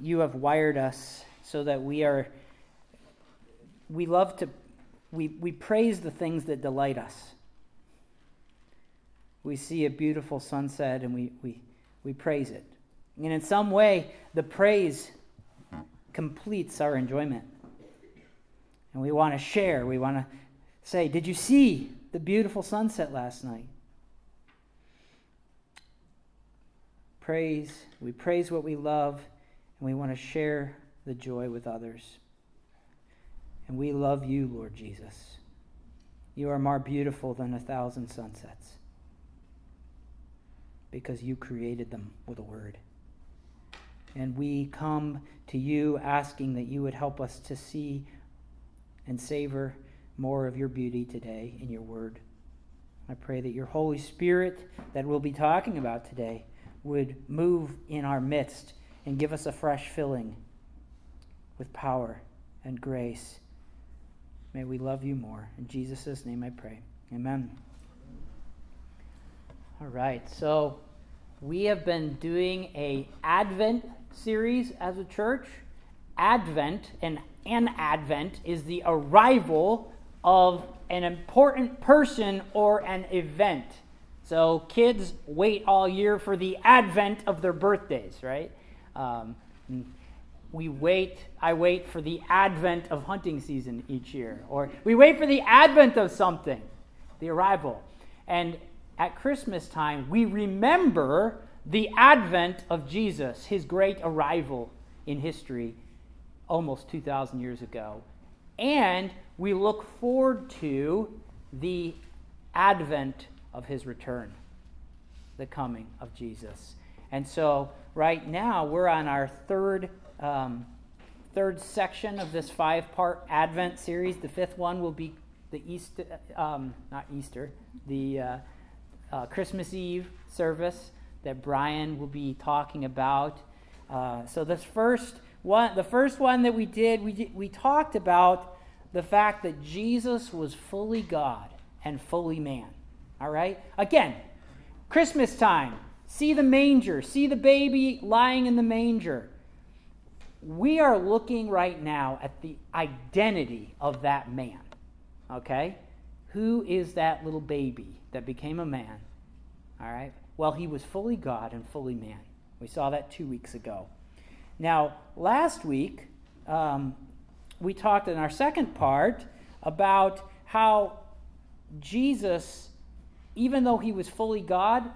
you have wired us so that we are, we love to, we, we praise the things that delight us. We see a beautiful sunset and we, we, we praise it. And in some way, the praise completes our enjoyment. And we want to share. We want to say, Did you see the beautiful sunset last night? Praise. We praise what we love, and we want to share the joy with others. And we love you, Lord Jesus. You are more beautiful than a thousand sunsets because you created them with a word. And we come to you asking that you would help us to see and savor more of your beauty today in your word. I pray that your Holy Spirit that we'll be talking about today would move in our midst and give us a fresh filling with power and grace. May we love you more. In Jesus' name I pray. Amen. All right. So we have been doing a Advent series as a church. Advent and an Advent is the arrival of an important person or an event. So kids wait all year for the advent of their birthdays, right? Um, we wait, I wait for the advent of hunting season each year. Or we wait for the advent of something, the arrival. And at Christmas time, we remember the advent of Jesus, his great arrival in history almost 2,000 years ago. And we look forward to the advent of his return, the coming of Jesus. And so, right now, we're on our third, um, third section of this five part Advent series. The fifth one will be the Easter, um, not Easter, the uh, uh, Christmas Eve service that Brian will be talking about. Uh, so, this first one, the first one that we did, we, we talked about the fact that Jesus was fully God and fully man. All right? Again, Christmas time, see the manger, see the baby lying in the manger. We are looking right now at the identity of that man. Okay? Who is that little baby that became a man? All right? Well, he was fully God and fully man. We saw that two weeks ago. Now, last week, um, we talked in our second part about how Jesus, even though he was fully God,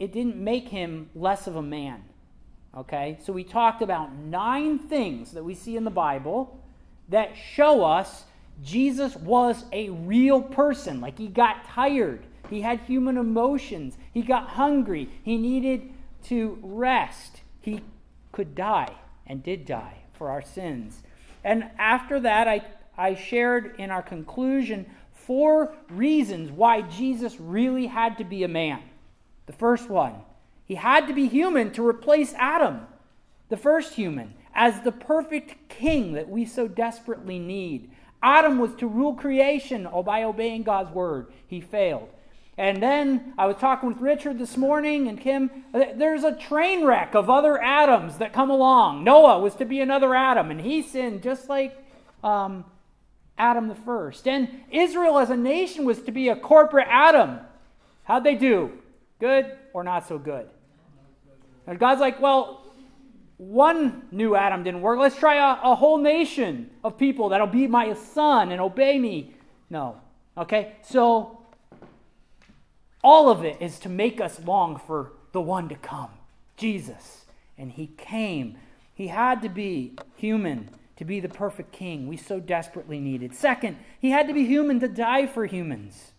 it didn't make him less of a man. Okay? So we talked about nine things that we see in the Bible that show us Jesus was a real person. Like he got tired, he had human emotions, he got hungry, he needed to rest, he could die and did die for our sins. And after that, I, I shared in our conclusion four reasons why Jesus really had to be a man. The first one, he had to be human to replace Adam, the first human, as the perfect king that we so desperately need. Adam was to rule creation by obeying God's word. He failed. And then I was talking with Richard this morning and Kim. There's a train wreck of other Adams that come along. Noah was to be another Adam, and he sinned just like um, Adam the first. And Israel as a nation was to be a corporate Adam. How'd they do? Good or not so good? And God's like, well, one new Adam didn't work. Let's try a, a whole nation of people that'll be my son and obey me. No. Okay? So all of it is to make us long for the one to come, Jesus. And he came. He had to be human to be the perfect king we so desperately needed. Second, he had to be human to die for humans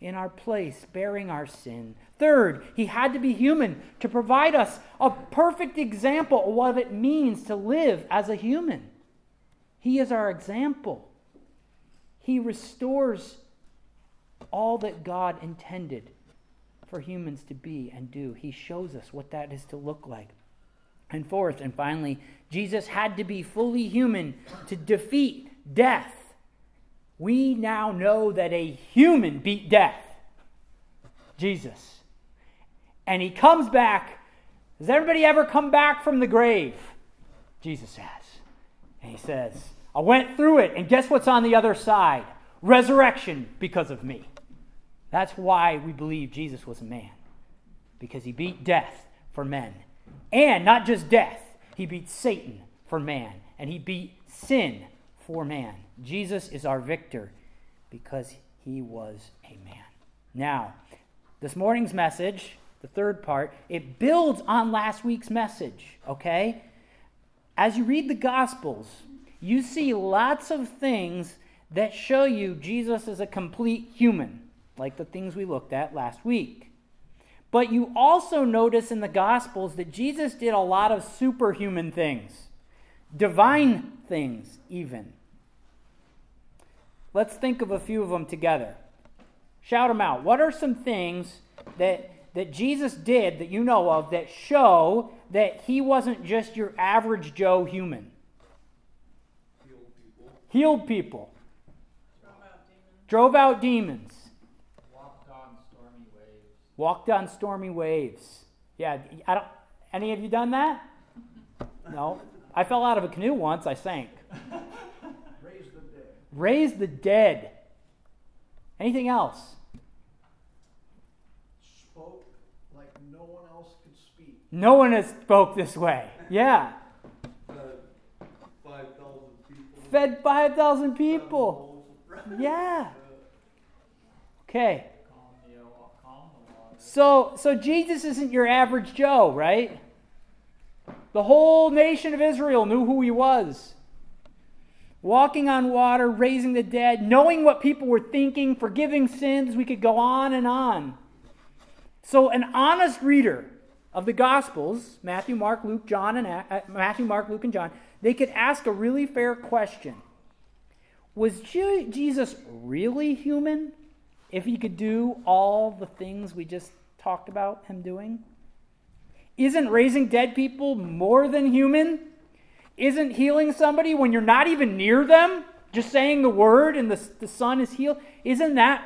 in our place, bearing our sin. Third, he had to be human to provide us a perfect example of what it means to live as a human. He is our example. He restores all that God intended for humans to be and do. He shows us what that is to look like. And fourth, and finally, Jesus had to be fully human to defeat death. We now know that a human beat death Jesus. And he comes back Has everybody ever come back from the grave? Jesus has. And he says, I went through it, and guess what's on the other side? Resurrection because of me. That's why we believe Jesus was a man, because he beat death for men. And not just death, he beat Satan for man, and he beat sin for man. Jesus is our victor because he was a man. Now, this morning's message, the third part, it builds on last week's message, okay? As you read the Gospels, you see lots of things that show you Jesus is a complete human, like the things we looked at last week. But you also notice in the Gospels that Jesus did a lot of superhuman things, divine things, even. Let's think of a few of them together. Shout them out. What are some things that, that Jesus did that you know of that show that he wasn't just your average Joe human? Healed people. Healed people. Drove out demons. Drove out demons. Walked on stormy waves. Walked on stormy waves. Yeah, I don't. Any of you done that? No. I fell out of a canoe once. I sank. Raised the dead. Raised the dead. Anything else? Spoke like no one else could speak. No one has spoke this way. Yeah. Fed 5,000 people. Fed 5,000 people. Yeah. Okay. Calm the, calm the water. So so Jesus isn't your average Joe, right? The whole nation of Israel knew who he was. Walking on water, raising the dead, knowing what people were thinking, forgiving sins, we could go on and on. So an honest reader of the Gospels, Matthew, Mark, Luke, John, and uh, Matthew, Mark, Luke, and John, they could ask a really fair question. Was Jesus really human if he could do all the things we just talked about him doing? Isn't raising dead people more than human? Isn't healing somebody when you're not even near them, just saying the word and the, the son is healed? Isn't that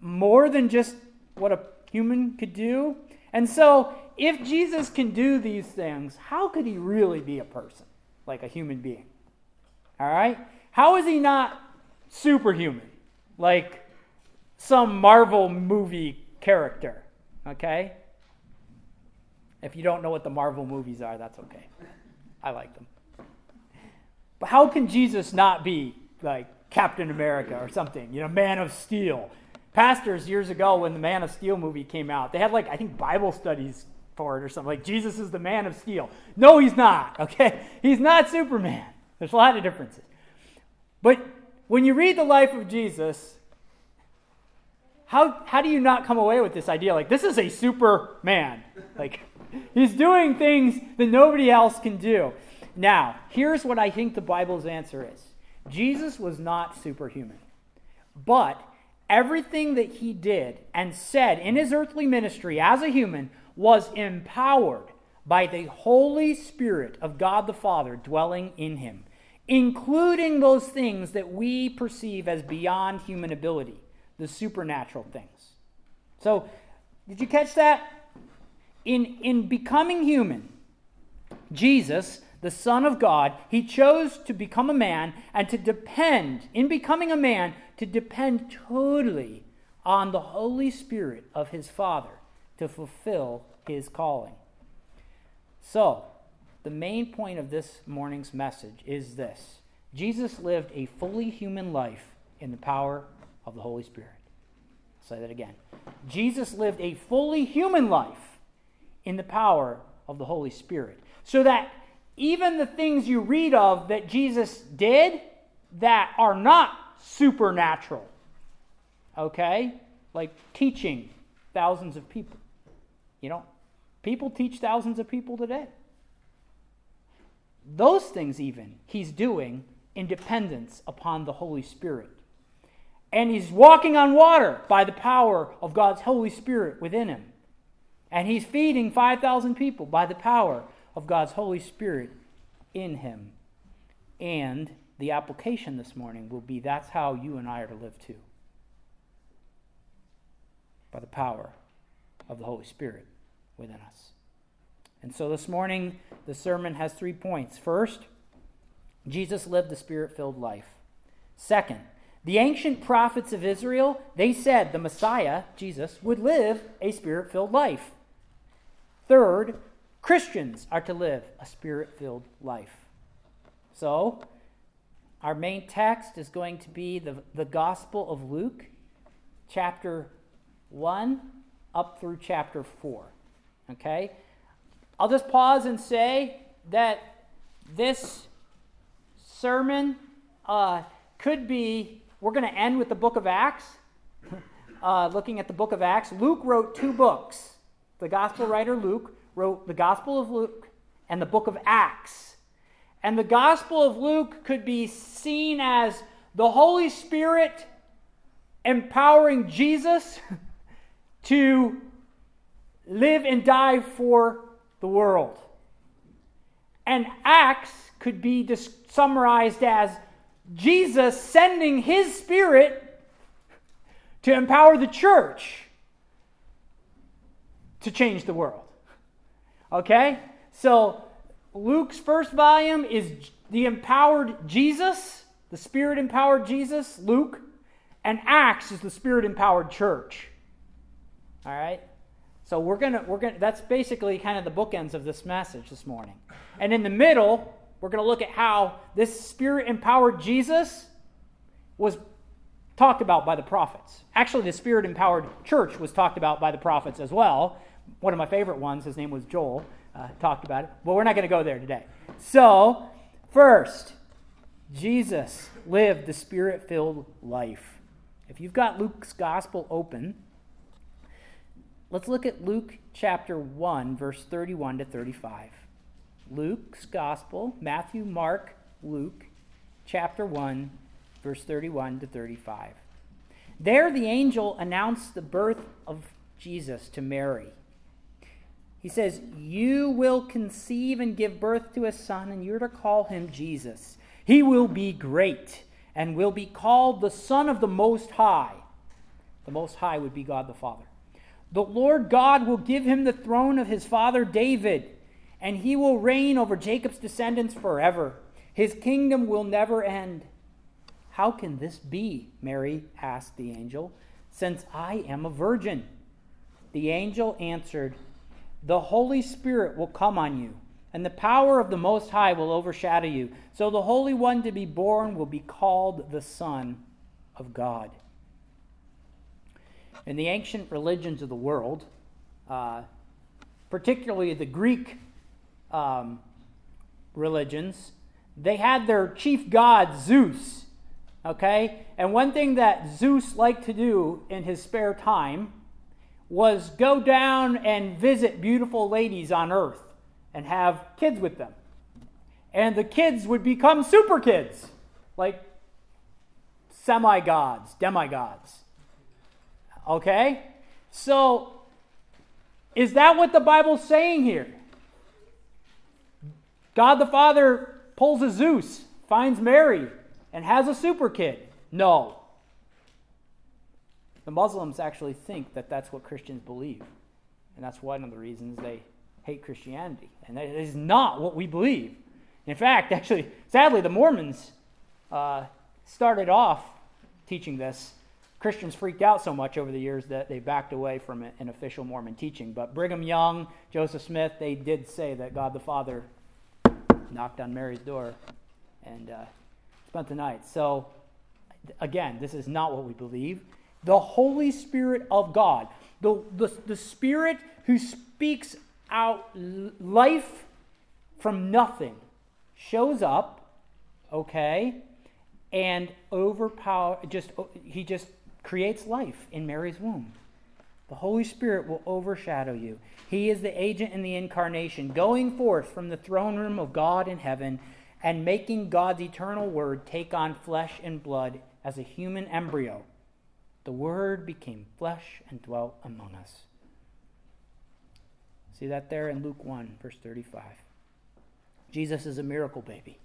more than just what a human could do? And so, if Jesus can do these things, how could he really be a person, like a human being? All right? How is he not superhuman, like some Marvel movie character? Okay? If you don't know what the Marvel movies are, that's okay. I like them. But how can Jesus not be like Captain America or something? You know, Man of Steel. Pastors years ago, when the Man of Steel movie came out, they had like, I think, Bible studies for it or something. Like, Jesus is the Man of Steel. No, he's not, okay? He's not Superman. There's a lot of differences. But when you read the life of Jesus, how, how do you not come away with this idea? Like, this is a Superman. Like, he's doing things that nobody else can do. Now, here's what I think the Bible's answer is Jesus was not superhuman. But everything that he did and said in his earthly ministry as a human was empowered by the Holy Spirit of God the Father dwelling in him, including those things that we perceive as beyond human ability, the supernatural things. So, did you catch that? In, in becoming human, Jesus, the Son of God, he chose to become a man and to depend, in becoming a man, to depend totally on the Holy Spirit of his Father to fulfill his calling. So, the main point of this morning's message is this Jesus lived a fully human life in the power of the Holy Spirit. I'll say that again. Jesus lived a fully human life in the power of the Holy Spirit. So that even the things you read of that Jesus did that are not supernatural, okay, like teaching thousands of people. You know, people teach thousands of people today. Those things, even, he's doing in dependence upon the Holy Spirit. And he's walking on water by the power of God's Holy Spirit within him. And he's feeding 5,000 people by the power of God's Holy Spirit in him. And the application this morning will be that's how you and I are to live too. By the power of the Holy Spirit within us. And so this morning, the sermon has three points. First, Jesus lived the spirit filled life. Second, the ancient prophets of Israel, they said the Messiah, Jesus, would live a spirit filled life. Third, Christians are to live a spirit filled life. So, our main text is going to be the, the Gospel of Luke, chapter 1 up through chapter 4. Okay? I'll just pause and say that this sermon uh, could be, we're going to end with the book of Acts, uh, looking at the book of Acts. Luke wrote two books. The gospel writer Luke wrote the Gospel of Luke and the book of Acts. And the Gospel of Luke could be seen as the Holy Spirit empowering Jesus to live and die for the world. And Acts could be summarized as Jesus sending his Spirit to empower the church to change the world. Okay? So Luke's first volume is the empowered Jesus, the Spirit empowered Jesus, Luke, and Acts is the Spirit empowered church. All right? So we're gonna we're gonna that's basically kind of the bookends of this message this morning. And in the middle, we're gonna look at how this spirit empowered Jesus was talked about by the prophets. Actually, the spirit empowered church was talked about by the prophets as well. One of my favorite ones, his name was Joel, uh, talked about it. But we're not going to go there today. So, first, Jesus lived the spirit filled life. If you've got Luke's gospel open, Let's look at Luke chapter 1, verse 31 to 35. Luke's Gospel, Matthew, Mark, Luke, chapter 1, verse 31 to 35. There the angel announced the birth of Jesus to Mary. He says, You will conceive and give birth to a son, and you're to call him Jesus. He will be great and will be called the Son of the Most High. The Most High would be God the Father. The Lord God will give him the throne of his father David, and he will reign over Jacob's descendants forever. His kingdom will never end. How can this be? Mary asked the angel, since I am a virgin. The angel answered, The Holy Spirit will come on you, and the power of the Most High will overshadow you. So the Holy One to be born will be called the Son of God. In the ancient religions of the world, uh, particularly the Greek um, religions, they had their chief god, Zeus. Okay? And one thing that Zeus liked to do in his spare time was go down and visit beautiful ladies on earth and have kids with them. And the kids would become super kids, like semi gods, demigods. Okay? So, is that what the Bible's saying here? God the Father pulls a Zeus, finds Mary, and has a super kid? No. The Muslims actually think that that's what Christians believe. And that's one of the reasons they hate Christianity. And that is not what we believe. In fact, actually, sadly, the Mormons uh, started off teaching this Christians freaked out so much over the years that they backed away from in official Mormon teaching. But Brigham Young, Joseph Smith, they did say that God the Father knocked on Mary's door and uh, spent the night. So, again, this is not what we believe. The Holy Spirit of God, the, the, the Spirit who speaks out life from nothing, shows up, okay, and overpower, just, he just creates life in Mary's womb. The Holy Spirit will overshadow you. He is the agent in the incarnation, going forth from the throne room of God in heaven and making God's eternal word take on flesh and blood as a human embryo. The word became flesh and dwelt among us. See that there in Luke 1, verse 35. Jesus is a miracle baby.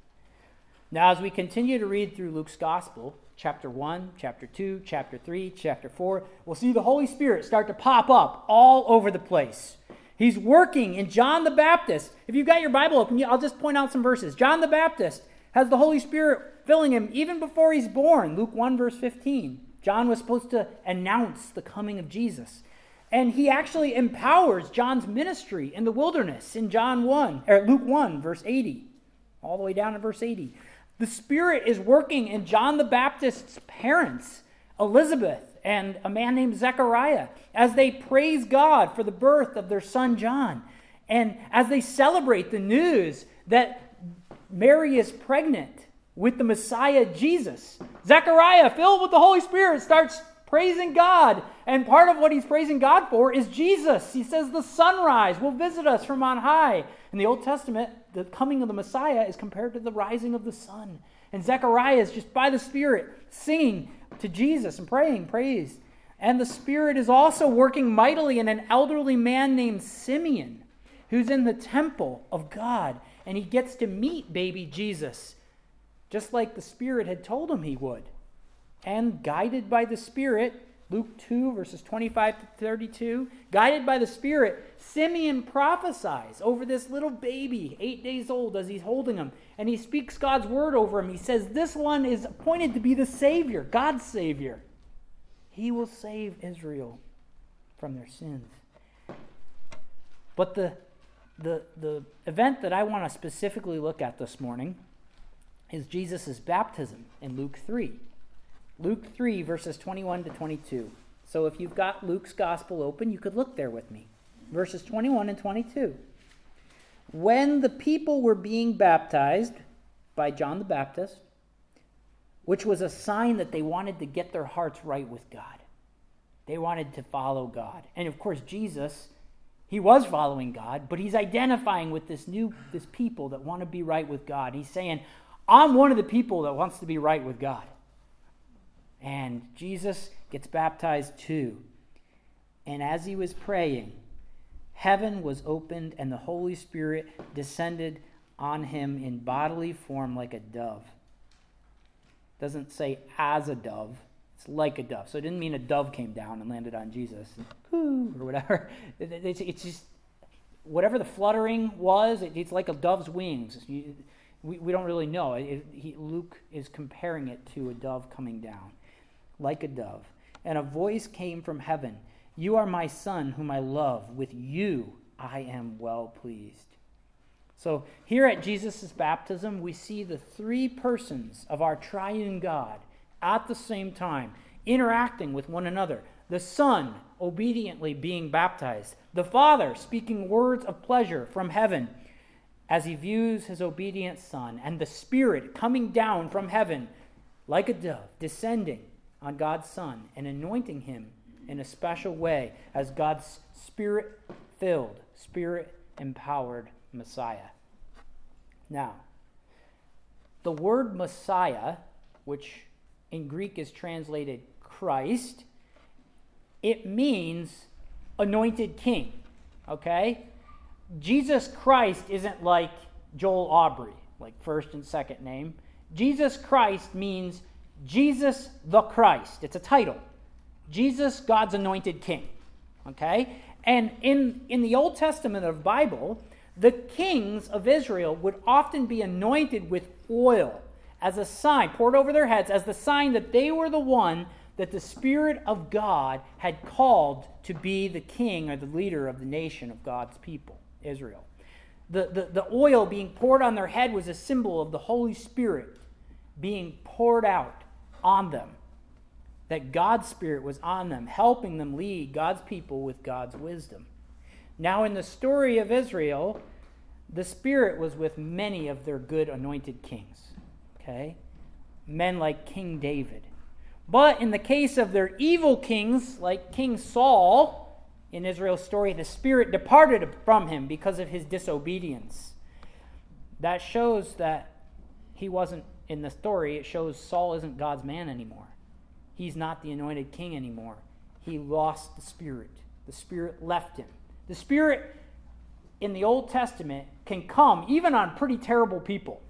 Now, as we continue to read through Luke's gospel, chapter 1, chapter 2, chapter 3, chapter 4, we'll see the Holy Spirit start to pop up all over the place. He's working in John the Baptist. If you've got your Bible open, I'll just point out some verses. John the Baptist has the Holy Spirit filling him even before he's born. Luke 1, verse 15. John was supposed to announce the coming of Jesus. And he actually empowers John's ministry in the wilderness in John 1, or Luke 1, verse 80, all the way down to verse 80. The Spirit is working in John the Baptist's parents, Elizabeth and a man named Zechariah, as they praise God for the birth of their son John. And as they celebrate the news that Mary is pregnant with the Messiah Jesus, Zechariah, filled with the Holy Spirit, starts praising God. And part of what he's praising God for is Jesus. He says, The sunrise will visit us from on high. In the Old Testament, the coming of the Messiah is compared to the rising of the sun. And Zechariah is just by the Spirit singing to Jesus and praying praise. And the Spirit is also working mightily in an elderly man named Simeon, who's in the temple of God. And he gets to meet baby Jesus, just like the Spirit had told him he would. And guided by the Spirit, Luke 2, verses 25 to 32. Guided by the Spirit, Simeon prophesies over this little baby, eight days old, as he's holding him. And he speaks God's word over him. He says, This one is appointed to be the Savior, God's Savior. He will save Israel from their sins. But the, the, the event that I want to specifically look at this morning is Jesus' baptism in Luke 3. Luke 3, verses 21 to 22. So if you've got Luke's gospel open, you could look there with me. Verses 21 and 22. When the people were being baptized by John the Baptist, which was a sign that they wanted to get their hearts right with God. They wanted to follow God. And of course, Jesus, he was following God, but he's identifying with this new this people that want to be right with God. He's saying, "I'm one of the people that wants to be right with God." And Jesus gets baptized too. And as he was praying, heaven was opened and the Holy Spirit descended on him in bodily form like a dove. It Doesn't say as a dove, it's like a dove. So it didn't mean a dove came down and landed on Jesus or whatever. It's just whatever the fluttering was, it's like a dove's wings. We, we don't really know. It, he, Luke is comparing it to a dove coming down like a dove. And a voice came from heaven You are my son, whom I love. With you I am well pleased. So, here at Jesus' baptism, we see the three persons of our triune God at the same time interacting with one another. The Son obediently being baptized, the Father speaking words of pleasure from heaven as he views his obedient Son, and the Spirit coming down from heaven like a dove, descending on God's Son and anointing him in a special way as God's spirit filled, spirit empowered Messiah. Now, the word Messiah, which in Greek is translated Christ, it means anointed king. Okay? Jesus Christ isn't like Joel Aubrey, like first and second name. Jesus Christ means Jesus the Christ. It's a title. Jesus, God's anointed king. Okay? And in, in the Old Testament of Bible, the kings of Israel would often be anointed with oil as a sign, poured over their heads, as the sign that they were the one that the Spirit of God had called to be the king or the leader of the nation of God's people, Israel. The, the, the oil being poured on their head was a symbol of the Holy Spirit being poured out on them. That God's Spirit was on them, helping them lead God's people with God's wisdom. Now, in the story of Israel, the Spirit was with many of their good anointed kings. Okay? Men like King David. But in the case of their evil kings, like King Saul in Israel's story, the Spirit departed from him because of his disobedience. That shows that he wasn't in the story, it shows Saul isn't God's man anymore. He's not the anointed king anymore. He lost the Spirit. The Spirit left him. The Spirit in the Old Testament can come even on pretty terrible people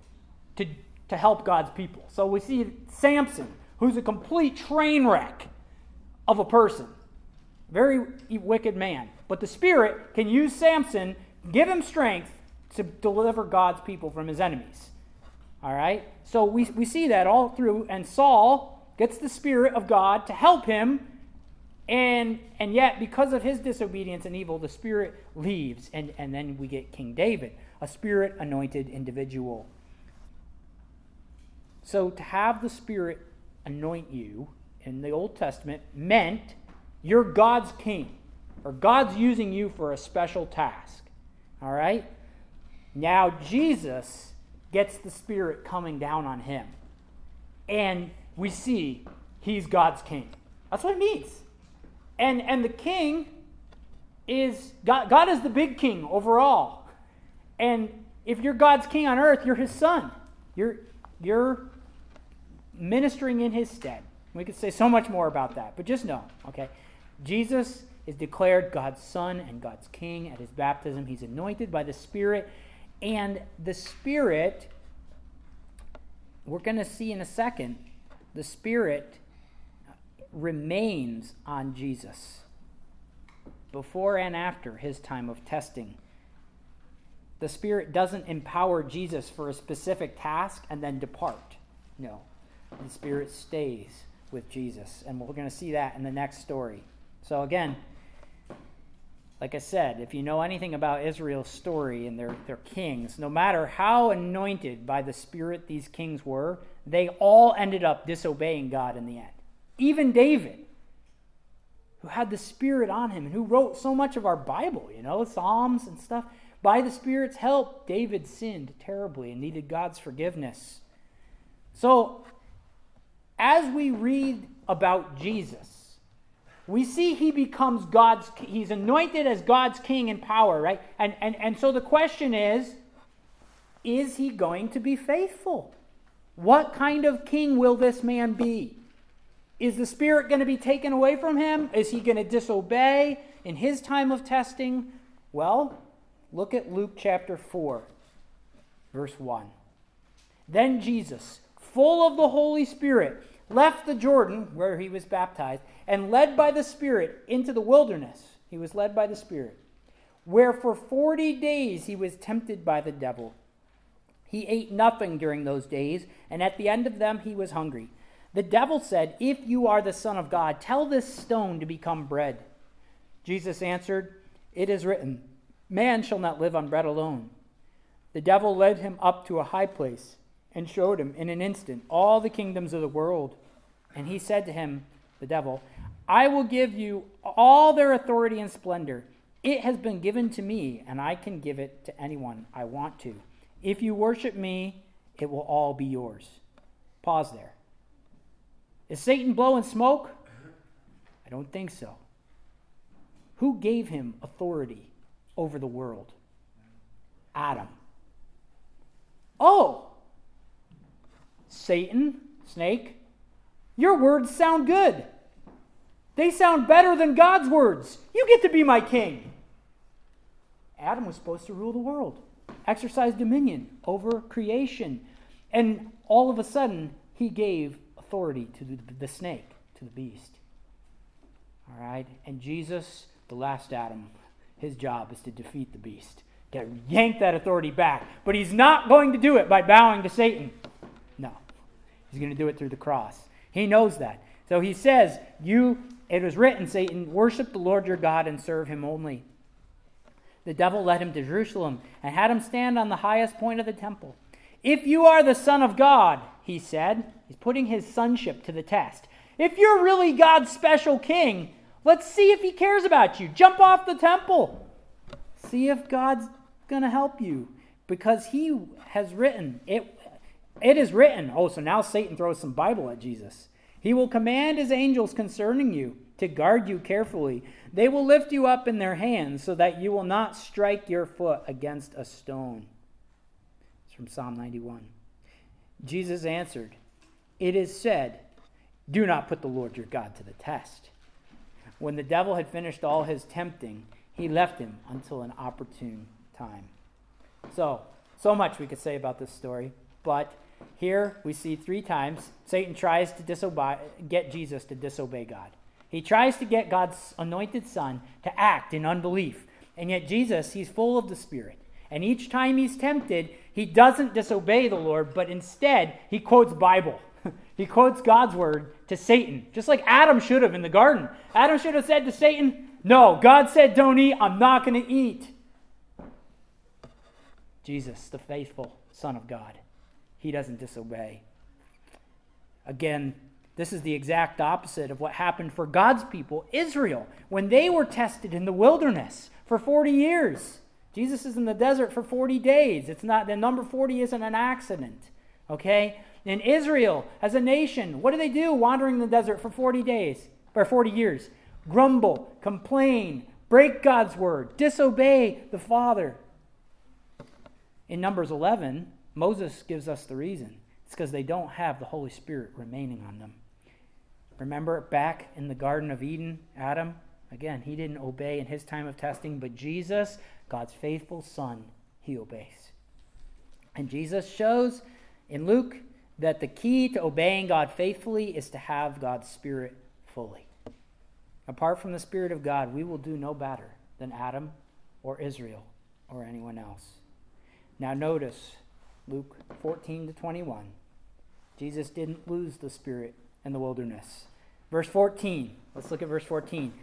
to, to help God's people. So we see Samson, who's a complete train wreck of a person. Very wicked man. But the Spirit can use Samson, give him strength to deliver God's people from his enemies. All right? So we, we see that all through. And Saul gets the Spirit of God to help him. And, and yet, because of his disobedience and evil, the Spirit leaves. And, and then we get King David, a Spirit anointed individual. So to have the Spirit anoint you in the Old Testament meant you're God's king, or God's using you for a special task. All right? Now, Jesus gets the Spirit coming down on him. And we see he's God's king. That's what it means. And, and the king is God, God is the big king overall. And if you're God's king on earth, you're his son. You're, you're ministering in his stead. We could say so much more about that, but just know, okay? Jesus is declared God's son and God's king at his baptism. He's anointed by the Spirit. And the Spirit, we're going to see in a second, the Spirit remains on Jesus before and after his time of testing. The Spirit doesn't empower Jesus for a specific task and then depart. No. The Spirit stays with Jesus. And we're going to see that in the next story. So, again, like I said, if you know anything about Israel's story and their, their kings, no matter how anointed by the Spirit these kings were, they all ended up disobeying God in the end. Even David, who had the Spirit on him and who wrote so much of our Bible, you know, Psalms and stuff. By the Spirit's help, David sinned terribly and needed God's forgiveness. So, as we read about Jesus, we see he becomes God's, he's anointed as God's king in power, right? And, and, and so the question is, is he going to be faithful? What kind of king will this man be? Is the Spirit going to be taken away from him? Is he going to disobey in his time of testing? Well, look at Luke chapter 4, verse 1. Then Jesus, full of the Holy Spirit, left the Jordan, where he was baptized, and led by the Spirit into the wilderness. He was led by the Spirit, where for 40 days he was tempted by the devil. He ate nothing during those days, and at the end of them he was hungry. The devil said, If you are the Son of God, tell this stone to become bread. Jesus answered, It is written, Man shall not live on bread alone. The devil led him up to a high place and showed him in an instant all the kingdoms of the world. And he said to him, the devil, I will give you all their authority and splendor. It has been given to me, and I can give it to anyone I want to. If you worship me, it will all be yours. Pause there. Is Satan blowing smoke? I don't think so. Who gave him authority over the world? Adam. Oh, Satan, snake, your words sound good. They sound better than God's words. You get to be my king. Adam was supposed to rule the world, exercise dominion over creation. And all of a sudden, he gave authority to the, the snake, to the beast. All right? And Jesus, the last Adam, his job is to defeat the beast, to yank that authority back. But he's not going to do it by bowing to Satan. He's going to do it through the cross. He knows that. So he says, You it was written, Satan, worship the Lord your God and serve him only. The devil led him to Jerusalem and had him stand on the highest point of the temple. If you are the Son of God, he said, he's putting his sonship to the test. If you're really God's special king, let's see if he cares about you. Jump off the temple. See if God's going to help you because he has written, it it is written. Oh, so now Satan throws some Bible at Jesus. He will command his angels concerning you to guard you carefully. They will lift you up in their hands so that you will not strike your foot against a stone. It's from Psalm 91. Jesus answered, It is said, Do not put the Lord your God to the test. When the devil had finished all his tempting, he left him until an opportune time. So, so much we could say about this story, but here we see three times Satan tries to disobey, get Jesus to disobey God. He tries to get God's anointed son to act in unbelief. And yet, Jesus, he's full of the Spirit. And each time he's tempted, he doesn't disobey the Lord, but instead, he quotes Bible. he quotes God's word to Satan, just like Adam should have in the garden. Adam should have said to Satan, No, God said, Don't eat. I'm not going to eat. Jesus, the faithful Son of God, he doesn't disobey. Again, this is the exact opposite of what happened for God's people, Israel, when they were tested in the wilderness for 40 years. Jesus is in the desert for 40 days. It's not the number 40 isn't an accident. Okay? In Israel, as a nation, what do they do wandering in the desert for 40 days or 40 years? Grumble, complain, break God's word, disobey the Father. In Numbers 11, Moses gives us the reason. It's because they don't have the Holy Spirit remaining on them. Remember back in the Garden of Eden, Adam? Again, he didn't obey in his time of testing, but Jesus, God's faithful Son, he obeys. And Jesus shows in Luke that the key to obeying God faithfully is to have God's Spirit fully. Apart from the Spirit of God, we will do no better than Adam or Israel or anyone else. Now, notice Luke 14 to 21. Jesus didn't lose the Spirit in the wilderness. Verse 14. Let's look at verse 14.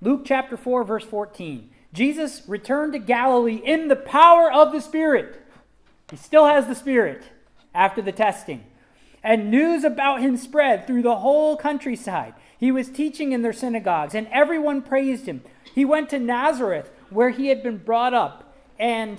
Luke chapter 4, verse 14. Jesus returned to Galilee in the power of the Spirit. He still has the Spirit after the testing. And news about him spread through the whole countryside. He was teaching in their synagogues, and everyone praised him. He went to Nazareth, where he had been brought up, and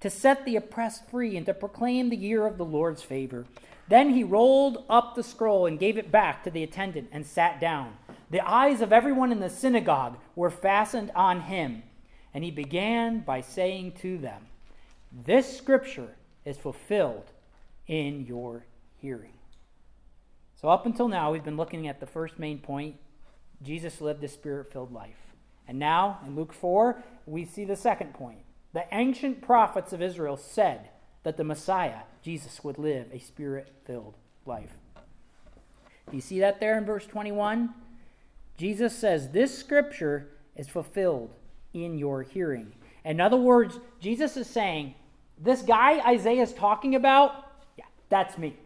to set the oppressed free, and to proclaim the year of the Lord's favor. Then he rolled up the scroll and gave it back to the attendant and sat down. The eyes of everyone in the synagogue were fastened on him, and he began by saying to them, This scripture is fulfilled in your hearing. So, up until now, we've been looking at the first main point Jesus lived a spirit filled life. And now, in Luke 4, we see the second point. The ancient prophets of Israel said that the Messiah, Jesus, would live a spirit filled life. Do you see that there in verse 21? Jesus says, This scripture is fulfilled in your hearing. In other words, Jesus is saying, This guy Isaiah is talking about, yeah, that's me.